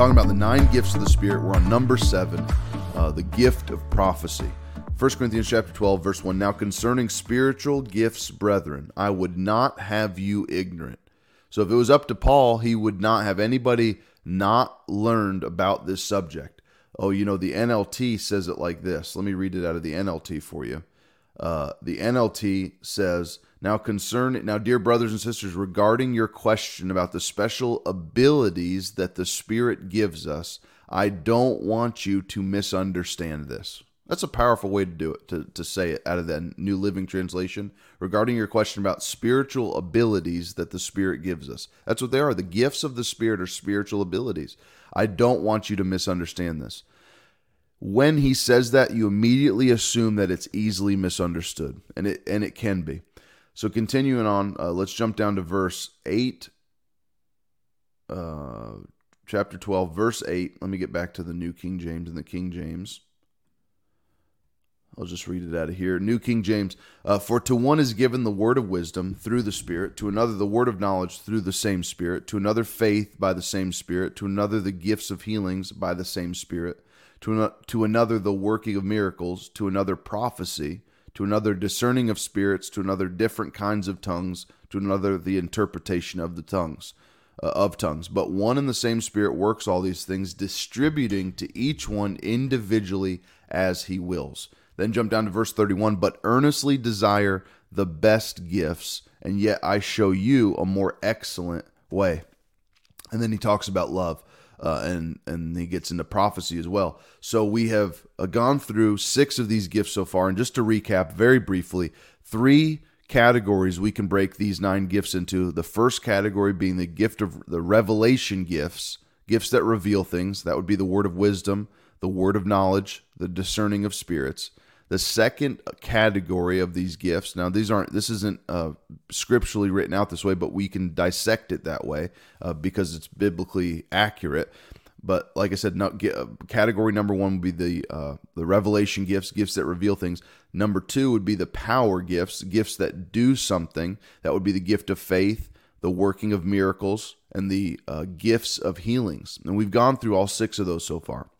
talking about the nine gifts of the Spirit. We're on number seven, uh, the gift of prophecy. 1 Corinthians chapter 12, verse 1. Now concerning spiritual gifts, brethren, I would not have you ignorant. So if it was up to Paul, he would not have anybody not learned about this subject. Oh, you know, the NLT says it like this. Let me read it out of the NLT for you. Uh, the NLT says, now concern now, dear brothers and sisters, regarding your question about the special abilities that the Spirit gives us, I don't want you to misunderstand this. That's a powerful way to do it, to, to say it out of that New Living Translation regarding your question about spiritual abilities that the Spirit gives us. That's what they are. The gifts of the Spirit are spiritual abilities. I don't want you to misunderstand this. When he says that, you immediately assume that it's easily misunderstood, and it and it can be. So continuing on, uh, let's jump down to verse eight, uh, chapter twelve, verse eight. Let me get back to the New King James and the King James. I'll just read it out of here. New King James. Uh, For to one is given the word of wisdom through the Spirit, to another the word of knowledge through the same Spirit, to another faith by the same Spirit, to another the gifts of healings by the same Spirit, to, an- to another the working of miracles, to another prophecy, to another discerning of spirits, to another different kinds of tongues, to another the interpretation of the tongues. Uh, of tongues, but one and the same Spirit works all these things, distributing to each one individually as he wills. Then jump down to verse 31 but earnestly desire the best gifts, and yet I show you a more excellent way. And then he talks about love. Uh, and and he gets into prophecy as well. So we have uh, gone through six of these gifts so far, and just to recap very briefly, three categories we can break these nine gifts into. The first category being the gift of the revelation gifts, gifts that reveal things. That would be the word of wisdom, the word of knowledge, the discerning of spirits. The second category of these gifts, now these aren't, this isn't uh, scripturally written out this way, but we can dissect it that way uh, because it's biblically accurate. But like I said, not, uh, category number one would be the uh, the revelation gifts, gifts that reveal things. Number two would be the power gifts, gifts that do something. That would be the gift of faith, the working of miracles, and the uh, gifts of healings. And we've gone through all six of those so far.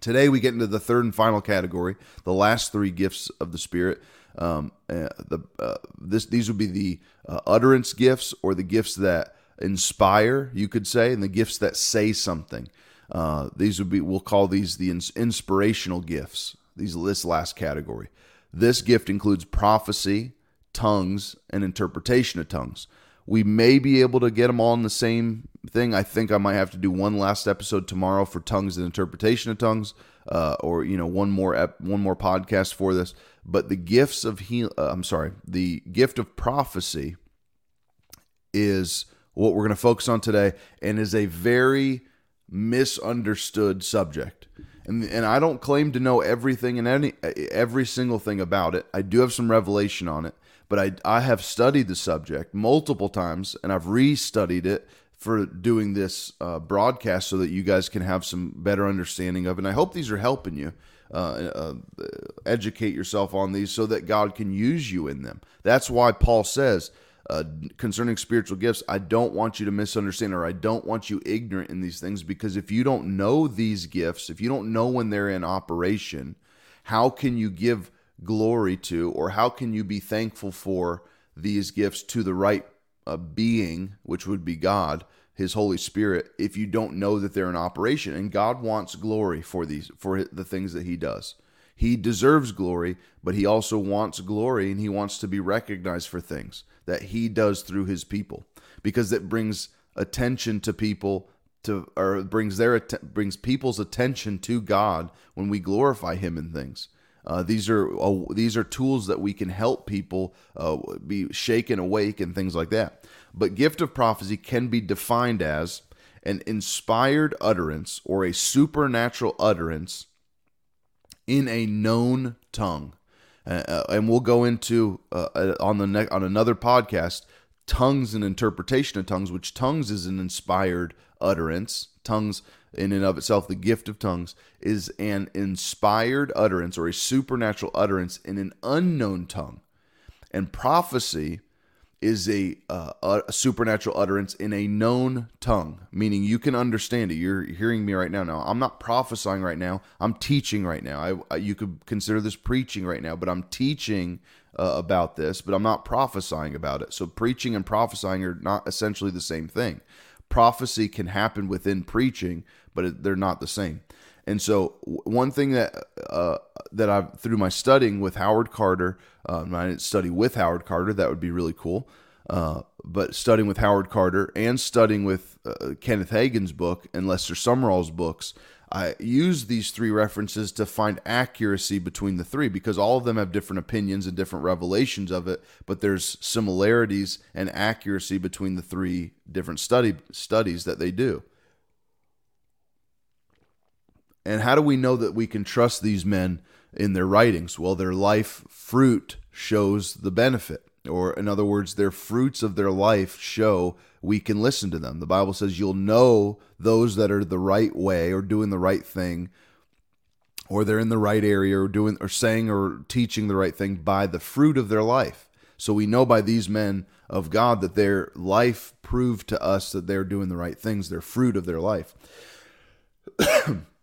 Today we get into the third and final category, the last three gifts of the Spirit. Um, uh, the uh, this these would be the uh, utterance gifts or the gifts that inspire, you could say, and the gifts that say something. Uh, these would be we'll call these the ins- inspirational gifts. These this last category. This gift includes prophecy, tongues, and interpretation of tongues. We may be able to get them all in the same thing. I think I might have to do one last episode tomorrow for tongues and interpretation of tongues, uh, or you know one more ep- one more podcast for this. But the gifts of heal, uh, I'm sorry, the gift of prophecy is what we're going to focus on today, and is a very misunderstood subject. And, and I don't claim to know everything and any every single thing about it. I do have some revelation on it, but I I have studied the subject multiple times and I've restudied it for doing this uh, broadcast so that you guys can have some better understanding of it. And I hope these are helping you uh, uh, educate yourself on these so that God can use you in them. That's why Paul says uh, concerning spiritual gifts, I don't want you to misunderstand or I don't want you ignorant in these things because if you don't know these gifts, if you don't know when they're in operation, how can you give glory to or how can you be thankful for these gifts to the right uh, being, which would be God, His Holy Spirit, if you don't know that they're in operation? And God wants glory for these for the things that He does. He deserves glory, but he also wants glory and he wants to be recognized for things that he does through his people because it brings attention to people to or brings their brings people's attention to God when we glorify him in things. Uh, these are uh, these are tools that we can help people uh, be shaken awake and things like that. But gift of prophecy can be defined as an inspired utterance or a supernatural utterance in a known tongue. Uh, and we'll go into uh, uh, on the ne- on another podcast tongues and interpretation of tongues, which tongues is an inspired utterance. Tongues, in and of itself, the gift of tongues is an inspired utterance or a supernatural utterance in an unknown tongue. And prophecy is a, uh, a supernatural utterance in a known tongue, meaning you can understand it. You're hearing me right now. Now, I'm not prophesying right now. I'm teaching right now. I, I you could consider this preaching right now, but I'm teaching uh, about this, but I'm not prophesying about it. So, preaching and prophesying are not essentially the same thing. Prophecy can happen within preaching, but they're not the same. And so, one thing that uh, that I've through my studying with Howard Carter, um, I didn't study with Howard Carter. That would be really cool. Uh, but studying with Howard Carter and studying with uh, Kenneth Hagin's book and Lester Sumrall's books, I use these three references to find accuracy between the three because all of them have different opinions and different revelations of it, but there's similarities and accuracy between the three different study studies that they do. And how do we know that we can trust these men in their writings? Well, their life fruit shows the benefit. Or, in other words, their fruits of their life show we can listen to them. The Bible says you'll know those that are the right way or doing the right thing, or they're in the right area or doing or saying or teaching the right thing by the fruit of their life. So we know by these men of God that their life proved to us that they're doing the right things, their fruit of their life.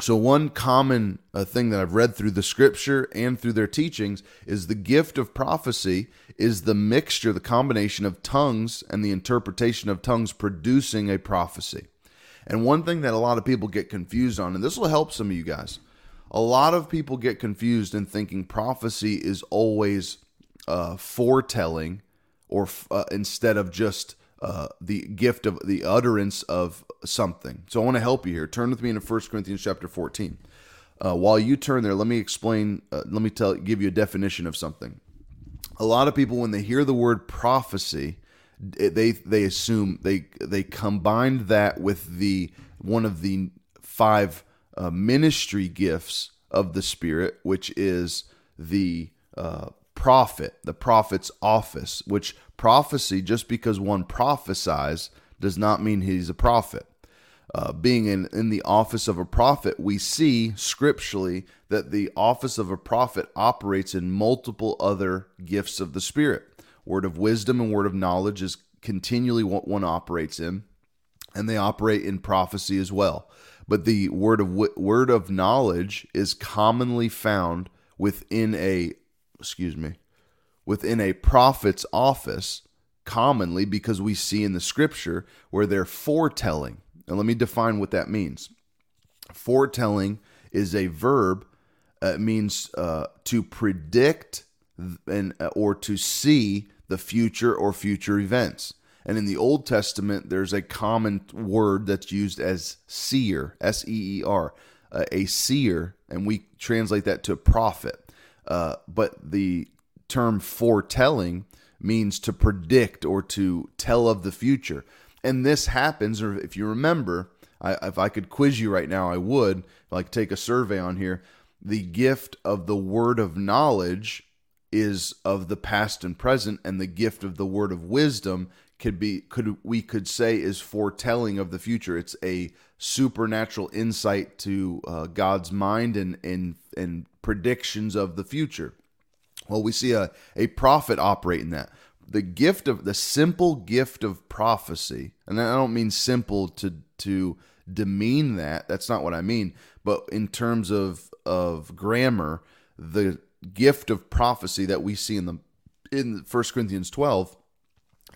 So, one common uh, thing that I've read through the scripture and through their teachings is the gift of prophecy is the mixture, the combination of tongues and the interpretation of tongues producing a prophecy. And one thing that a lot of people get confused on, and this will help some of you guys, a lot of people get confused in thinking prophecy is always uh, foretelling or uh, instead of just uh, the gift of the utterance of something. So I want to help you here. Turn with me into 1 Corinthians chapter 14. Uh, while you turn there, let me explain. Uh, let me tell, give you a definition of something. A lot of people, when they hear the word prophecy, they they assume they they combine that with the one of the five uh, ministry gifts of the Spirit, which is the uh, prophet, the prophet's office, which prophecy, just because one prophesies, does not mean he's a prophet. Uh, being in, in the office of a prophet, we see scripturally that the office of a prophet operates in multiple other gifts of the Spirit. Word of wisdom and word of knowledge is continually what one operates in, and they operate in prophecy as well. But the word of word of knowledge is commonly found within a excuse me, within a prophet's office commonly because we see in the scripture where they're foretelling. And let me define what that means. Foretelling is a verb. Uh, it means uh, to predict and uh, or to see the future or future events. And in the Old Testament, there's a common word that's used as seer, S E E R, uh, a seer, and we translate that to prophet. Uh, but the term foretelling means to predict or to tell of the future. And this happens, or if you remember, I, if I could quiz you right now, I would like take a survey on here. The gift of the word of knowledge is of the past and present, and the gift of the word of wisdom could be could we could say is foretelling of the future. It's a supernatural insight to uh, God's mind and and and predictions of the future. Well, we see a, a prophet operate in that. The gift of the simple gift of prophecy, and I don't mean simple to to demean that. That's not what I mean. But in terms of of grammar, the gift of prophecy that we see in the in 1 Corinthians 12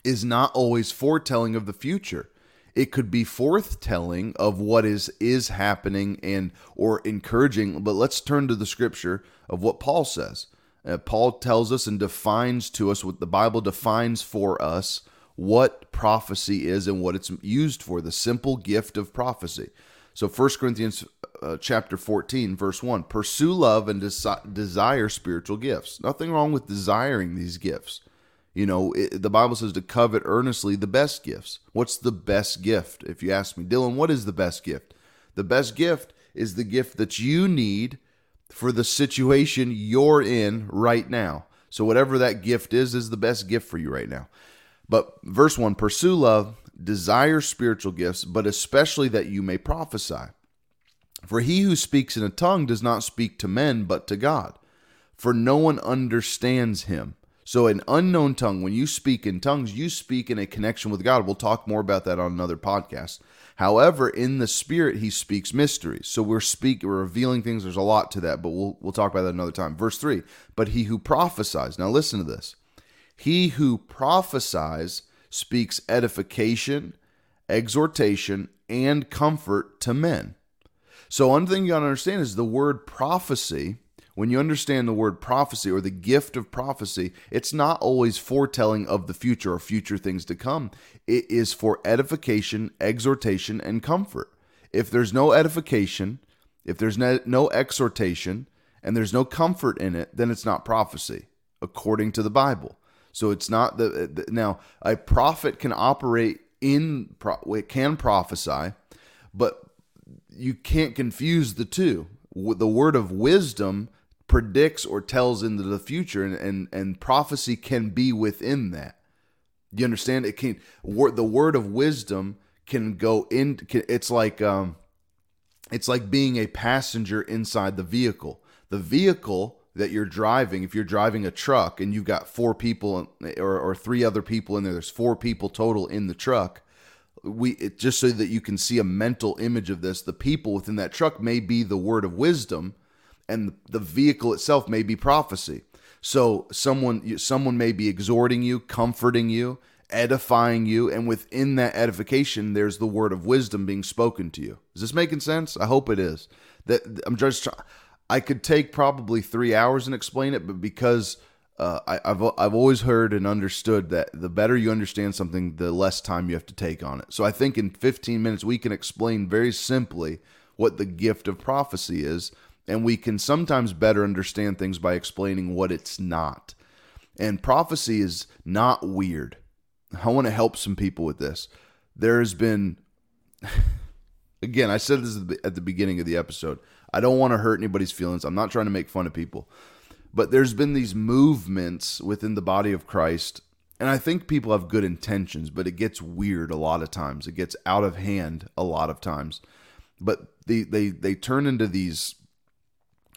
is not always foretelling of the future it could be forthtelling of what is is happening and or encouraging. But let's turn to the scripture of what paul says. Uh, paul tells us and defines to us what the bible defines for us what prophecy is and what it's used for the simple gift of prophecy. So 1 corinthians uh, chapter 14 verse 1 pursue love and desi- desire spiritual gifts. Nothing wrong with desiring these gifts you know, it, the Bible says to covet earnestly the best gifts. What's the best gift? If you ask me, Dylan, what is the best gift? The best gift is the gift that you need for the situation you're in right now. So, whatever that gift is, is the best gift for you right now. But verse 1 pursue love, desire spiritual gifts, but especially that you may prophesy. For he who speaks in a tongue does not speak to men, but to God. For no one understands him So, an unknown tongue, when you speak in tongues, you speak in a connection with God. We'll talk more about that on another podcast. However, in the spirit, he speaks mysteries. So we're speaking, we're revealing things. There's a lot to that, but we'll we'll talk about that another time. Verse three. But he who prophesies. Now listen to this. He who prophesies speaks edification, exhortation, and comfort to men. So one thing you gotta understand is the word prophecy when you understand the word prophecy or the gift of prophecy, it's not always foretelling of the future or future things to come. It is for edification, exhortation, and comfort. If there's no edification, if there's no, exhortation, and there's no comfort in it, then it's not prophecy, according to the Bible. So it's not the now a prophet can operate in it can prophesy, but you can't confuse the two. The word of wisdom predicts or tells into the future and and, and prophecy can be within that. You understand? It can the word of wisdom can go in can, it's like um it's like being a passenger inside the vehicle. The vehicle that you're driving if you're driving a truck and you've got four people or, or three other people in there there's four people total in the truck we it, just so that you can see a mental image of this the people within that truck may be the word of wisdom and the vehicle itself may be prophecy. So someone someone may be exhorting you, comforting you, edifying you, and within that edification, there's the word of wisdom being spoken to you. Is this making sense? I hope it is. That I'm just trying. I could take probably three hours and explain it, but because uh, I, have I've always heard and understood that the better you understand something, the less time you have to take on it. So I think in 15 minutes we can explain very simply what the gift of prophecy is and we can sometimes better understand things by explaining what it's not. And prophecy is not weird. I want to help some people with this. There has been, again, I said this at the beginning of the episode. I don't want to hurt anybody's feelings. I'm not trying to make fun of people. But there's been these movements within the body of Christ. And I think people have good intentions, but it gets weird a lot of times. It gets out of hand a lot of times. But they, they, they turn into these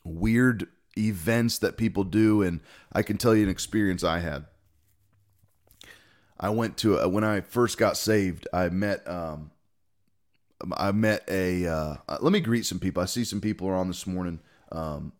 weird events that people do. And I can tell you an experience I had. I went to a, when I first got saved. I met um, I met a. Uh, let me greet some people. I see some people are on this morning. Um,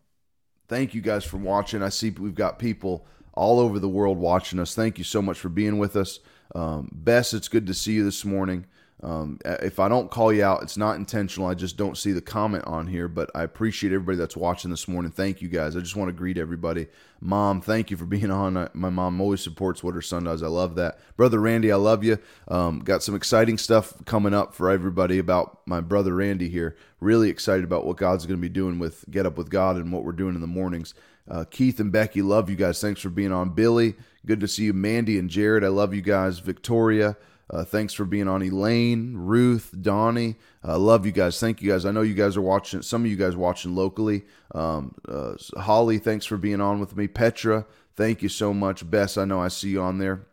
thank you guys for watching. I see we've got people all over the world watching us. Thank you so much for being with us. Um, Bess, it's good to see you this morning. Um, if I don't call you out, it's not intentional. I just don't see the comment on here, but I appreciate everybody that's watching this morning. Thank you guys. I just want to greet everybody. Mom, thank you for being on. My mom always supports what her son does. I love that. Brother Randy, I love you. Um, got some exciting stuff coming up for everybody about my brother Randy here. Really excited about what God's going to be doing with Get Up with God and what we're doing in the mornings. Uh, Keith and Becky, love you guys. Thanks for being on. Billy, good to see you. Mandy and Jared, I love you guys. Victoria, uh, thanks for being on, Elaine, Ruth, Donnie. I uh, love you guys. Thank you guys. I know you guys are watching. Some of you guys watching locally. Um, uh, Holly, thanks for being on with me. Petra, thank you so much. Bess, I know I see you on there.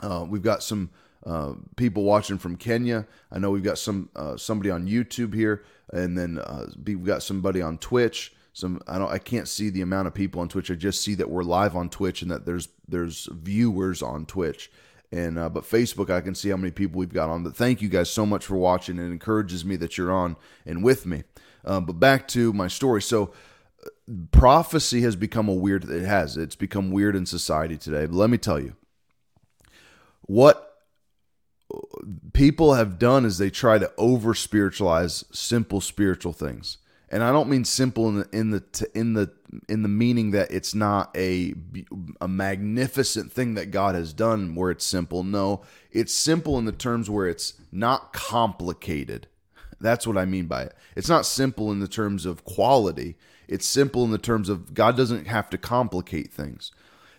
Uh, we've got some uh, people watching from Kenya. I know we've got some uh, somebody on YouTube here, and then we've got somebody on Twitch some I don't I can't see the amount of people on Twitch. I just see that we're live on Twitch and that there's there's viewers on Twitch. And uh, but Facebook, I can see how many people we've got on. But thank you guys so much for watching. It encourages me that you're on and with me. Um, but back to my story. So uh, prophecy has become a weird. It has. It's become weird in society today. But let me tell you, what uh, people have done is they try to over spiritualize simple spiritual things and I don't mean simple in the in the in the in the meaning that it's not a a magnificent thing that God has done where it's simple. No, it's simple in the terms where it's not complicated. That's what I mean by it. It's not simple in the terms of quality. It's simple in the terms of God doesn't have to complicate things.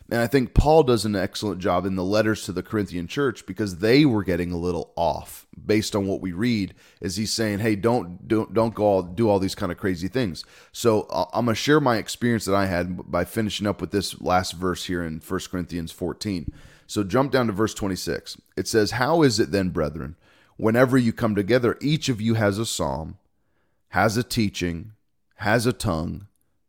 And I think Paul does an excellent job in the letters to the Corinthian church because they were getting a little off based on what we read is he's saying, "Hey, don't don't don't go all do all these kind of crazy things." So uh, I'm going to share my experience that I had by finishing up with this last verse here in 1 Corinthians 14. So jump down to verse 26. It says, "How is it then, brethren, whenever you come together, each of you has a psalm, has a teaching, has a tongue,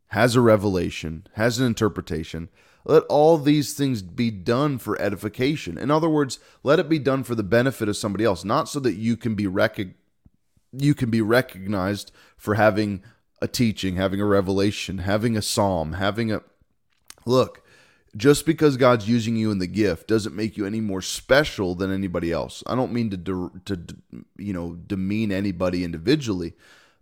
has a revelation, has an interpretation?" Let all these things be done for edification. In other words, let it be done for the benefit of somebody else, not so that you can be rec- you can be recognized for having a teaching, having a revelation, having a psalm, having a look. Just because God's using you in the gift doesn't make you any more special than anybody else. I don't mean to to you know demean anybody individually,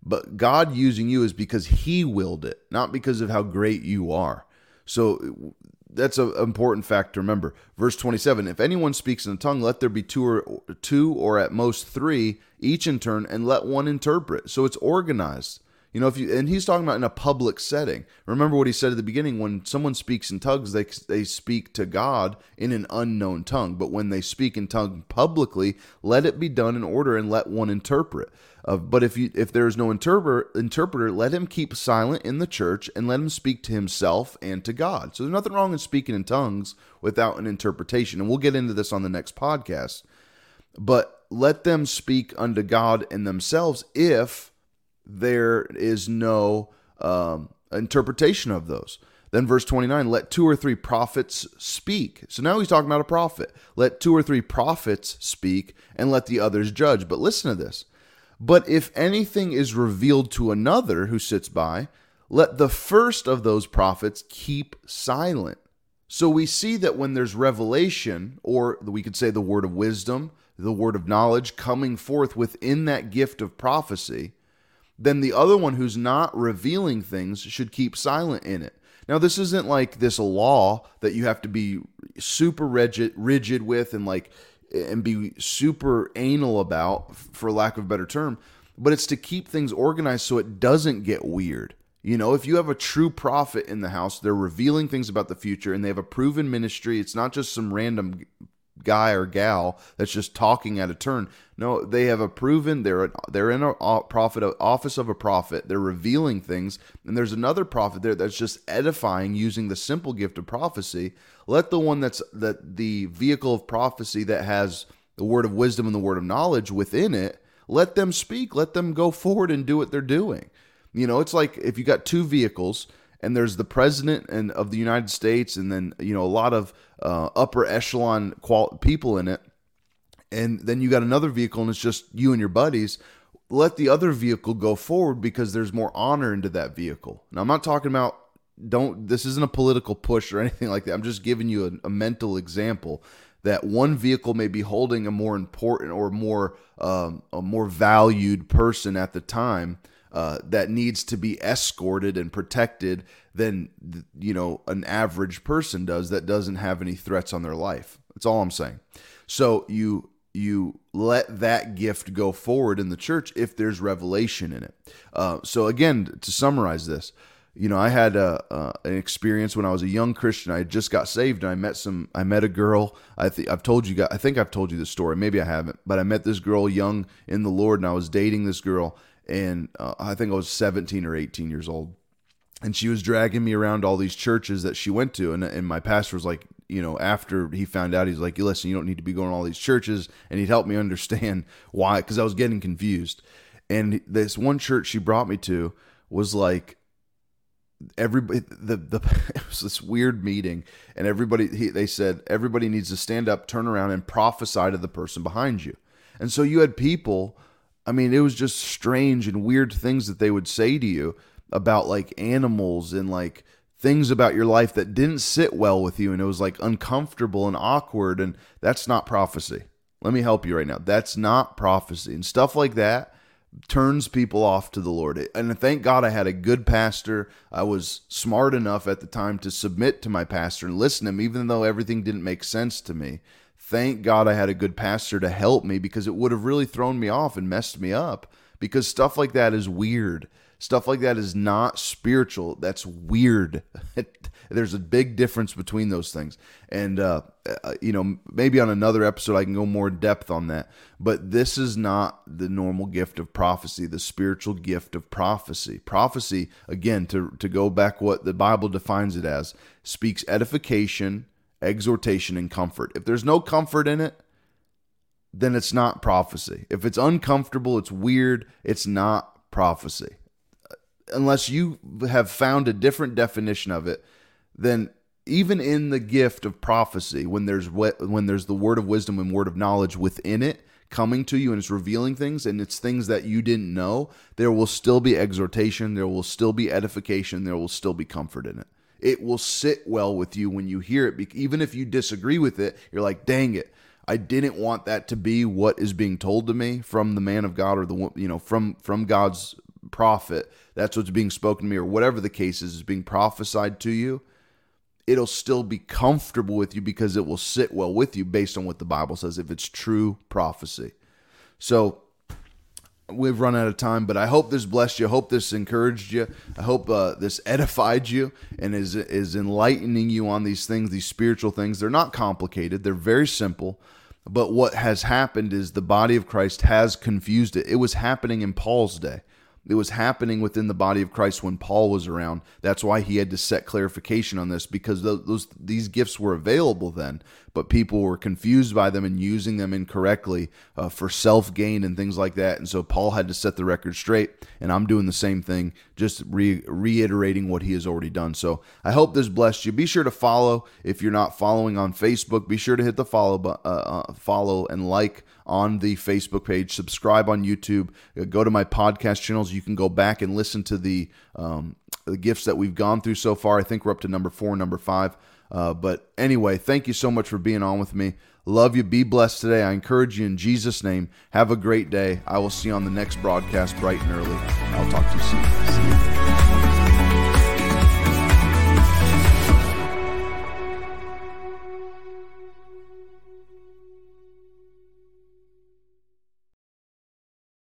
but God using you is because He willed it, not because of how great you are. So that's an important fact to remember. Verse 27 If anyone speaks in a tongue, let there be two or, two or at most three, each in turn, and let one interpret. So it's organized. You know, if you and he's talking about in a public setting. Remember what he said at the beginning when someone speaks in tongues, they they speak to God in an unknown tongue. But when they speak in tongue publicly, let it be done in order and let one interpret. Uh, but if you if there is no interpreter, interpreter, let him keep silent in the church and let him speak to himself and to God. So there's nothing wrong in speaking in tongues without an interpretation, and we'll get into this on the next podcast. But let them speak unto God and themselves if there is no um, interpretation of those. Then verse 29, let two or three prophets speak. So now he's talking about a prophet. Let two or three prophets speak and let the others judge. But listen to this. But if anything is revealed to another who sits by, let the first of those prophets keep silent. So we see that when there's revelation, or we could say the word of wisdom, the word of knowledge coming forth within that gift of prophecy, then the other one who's not revealing things should keep silent in it. Now, this isn't like this law that you have to be super rigid, rigid with and like and be super anal about, for lack of a better term, but it's to keep things organized so it doesn't get weird. You know, if you have a true prophet in the house, they're revealing things about the future and they have a proven ministry. It's not just some random guy or gal that's just talking at a turn. No, they have a proven they're they're in a prophet office of a prophet. They're revealing things, and there's another prophet there that's just edifying using the simple gift of prophecy. Let the one that's that the vehicle of prophecy that has the word of wisdom and the word of knowledge within it, let them speak. Let them go forward and do what they're doing. You know, it's like if you got two vehicles and there's the president and of the United States, and then you know a lot of uh, upper echelon qual- people in it, and then you got another vehicle and it's just you and your buddies. Let the other vehicle go forward because there's more honor into that vehicle. Now I'm not talking about don't this isn't a political push or anything like that. I'm just giving you a, a mental example that one vehicle may be holding a more important or more um, a more valued person at the time uh, that needs to be escorted and protected than you know an average person does that doesn't have any threats on their life. That's all I'm saying. So you you let that gift go forward in the church if there's revelation in it. Uh, so again, to summarize this, you know, I had a, uh, an experience when I was a young Christian. I just got saved, and I met some. I met a girl. I think I've told you guys. I think I've told you the story. Maybe I haven't, but I met this girl young in the Lord, and I was dating this girl, and uh, I think I was 17 or 18 years old. And she was dragging me around all these churches that she went to, and and my pastor was like, you know, after he found out, he's like, listen, you don't need to be going to all these churches, and he'd help me understand why, because I was getting confused. And this one church she brought me to was like everybody the the it was this weird meeting and everybody he, they said everybody needs to stand up turn around and prophesy to the person behind you and so you had people I mean, it was just strange and weird things that they would say to you about like animals and like things about your life that didn't sit well with you and it was like uncomfortable and awkward and that's not prophecy. Let me help you right now. That's not prophecy. And stuff like that turns people off to the Lord. And thank God I had a good pastor. I was smart enough at the time to submit to my pastor and listen to him even though everything didn't make sense to me thank God I had a good pastor to help me because it would have really thrown me off and messed me up because stuff like that is weird. Stuff like that is not spiritual. That's weird. There's a big difference between those things. And, uh, uh, you know, maybe on another episode I can go more in depth on that. But this is not the normal gift of prophecy, the spiritual gift of prophecy. Prophecy, again, to, to go back what the Bible defines it as, speaks edification exhortation, and comfort. If there's no comfort in it, then it's not prophecy. If it's uncomfortable, it's weird, it's not prophecy. Unless you have found a different definition of it, then even in the gift of prophecy, when there's when there's the word of wisdom and word of knowledge within it coming to you and it's revealing things and it's things that you didn't know, there will still be exhortation, there will still be edification, there will still be comfort in it. It will sit well with you when you hear it, even if you disagree with it. You're like, dang it, I didn't want that to be what is being told to me from the man of God or the you know from from God's prophet. That's what's being spoken to me or whatever the case is is being prophesied to you. It'll still be comfortable with you because it will sit well with you based on what the Bible says if it's true prophecy. So we've run out of time, but I hope this blessed you. I hope this encouraged you. I hope uh, this edified you and is is enlightening you on these things, these spiritual things. They're not complicated. They're very simple. But what has happened is the body of Christ has confused it. It was happening in Paul's day. It was happening within the body of Christ when Paul was around. That's why he had to set clarification on this because those, these gifts were available then, but people were confused by them and using them incorrectly uh, for self gain and things like that. And so Paul had to set the record straight. And I'm doing the same thing, just re- reiterating what he has already done. So I hope this blessed you. Be sure to follow if you're not following on Facebook. Be sure to hit the follow uh, uh, follow and like on the Facebook page. Subscribe on YouTube. Uh, go to my podcast channels. You can go back and listen to the um, the gifts that we've gone through so far. I think we're up to number four, number five. Uh, but anyway, thank you so much for being on with me. Love you. Be blessed today. I encourage you in Jesus' name. Have a great day. I will see you on the next broadcast bright and early. I'll talk to you soon.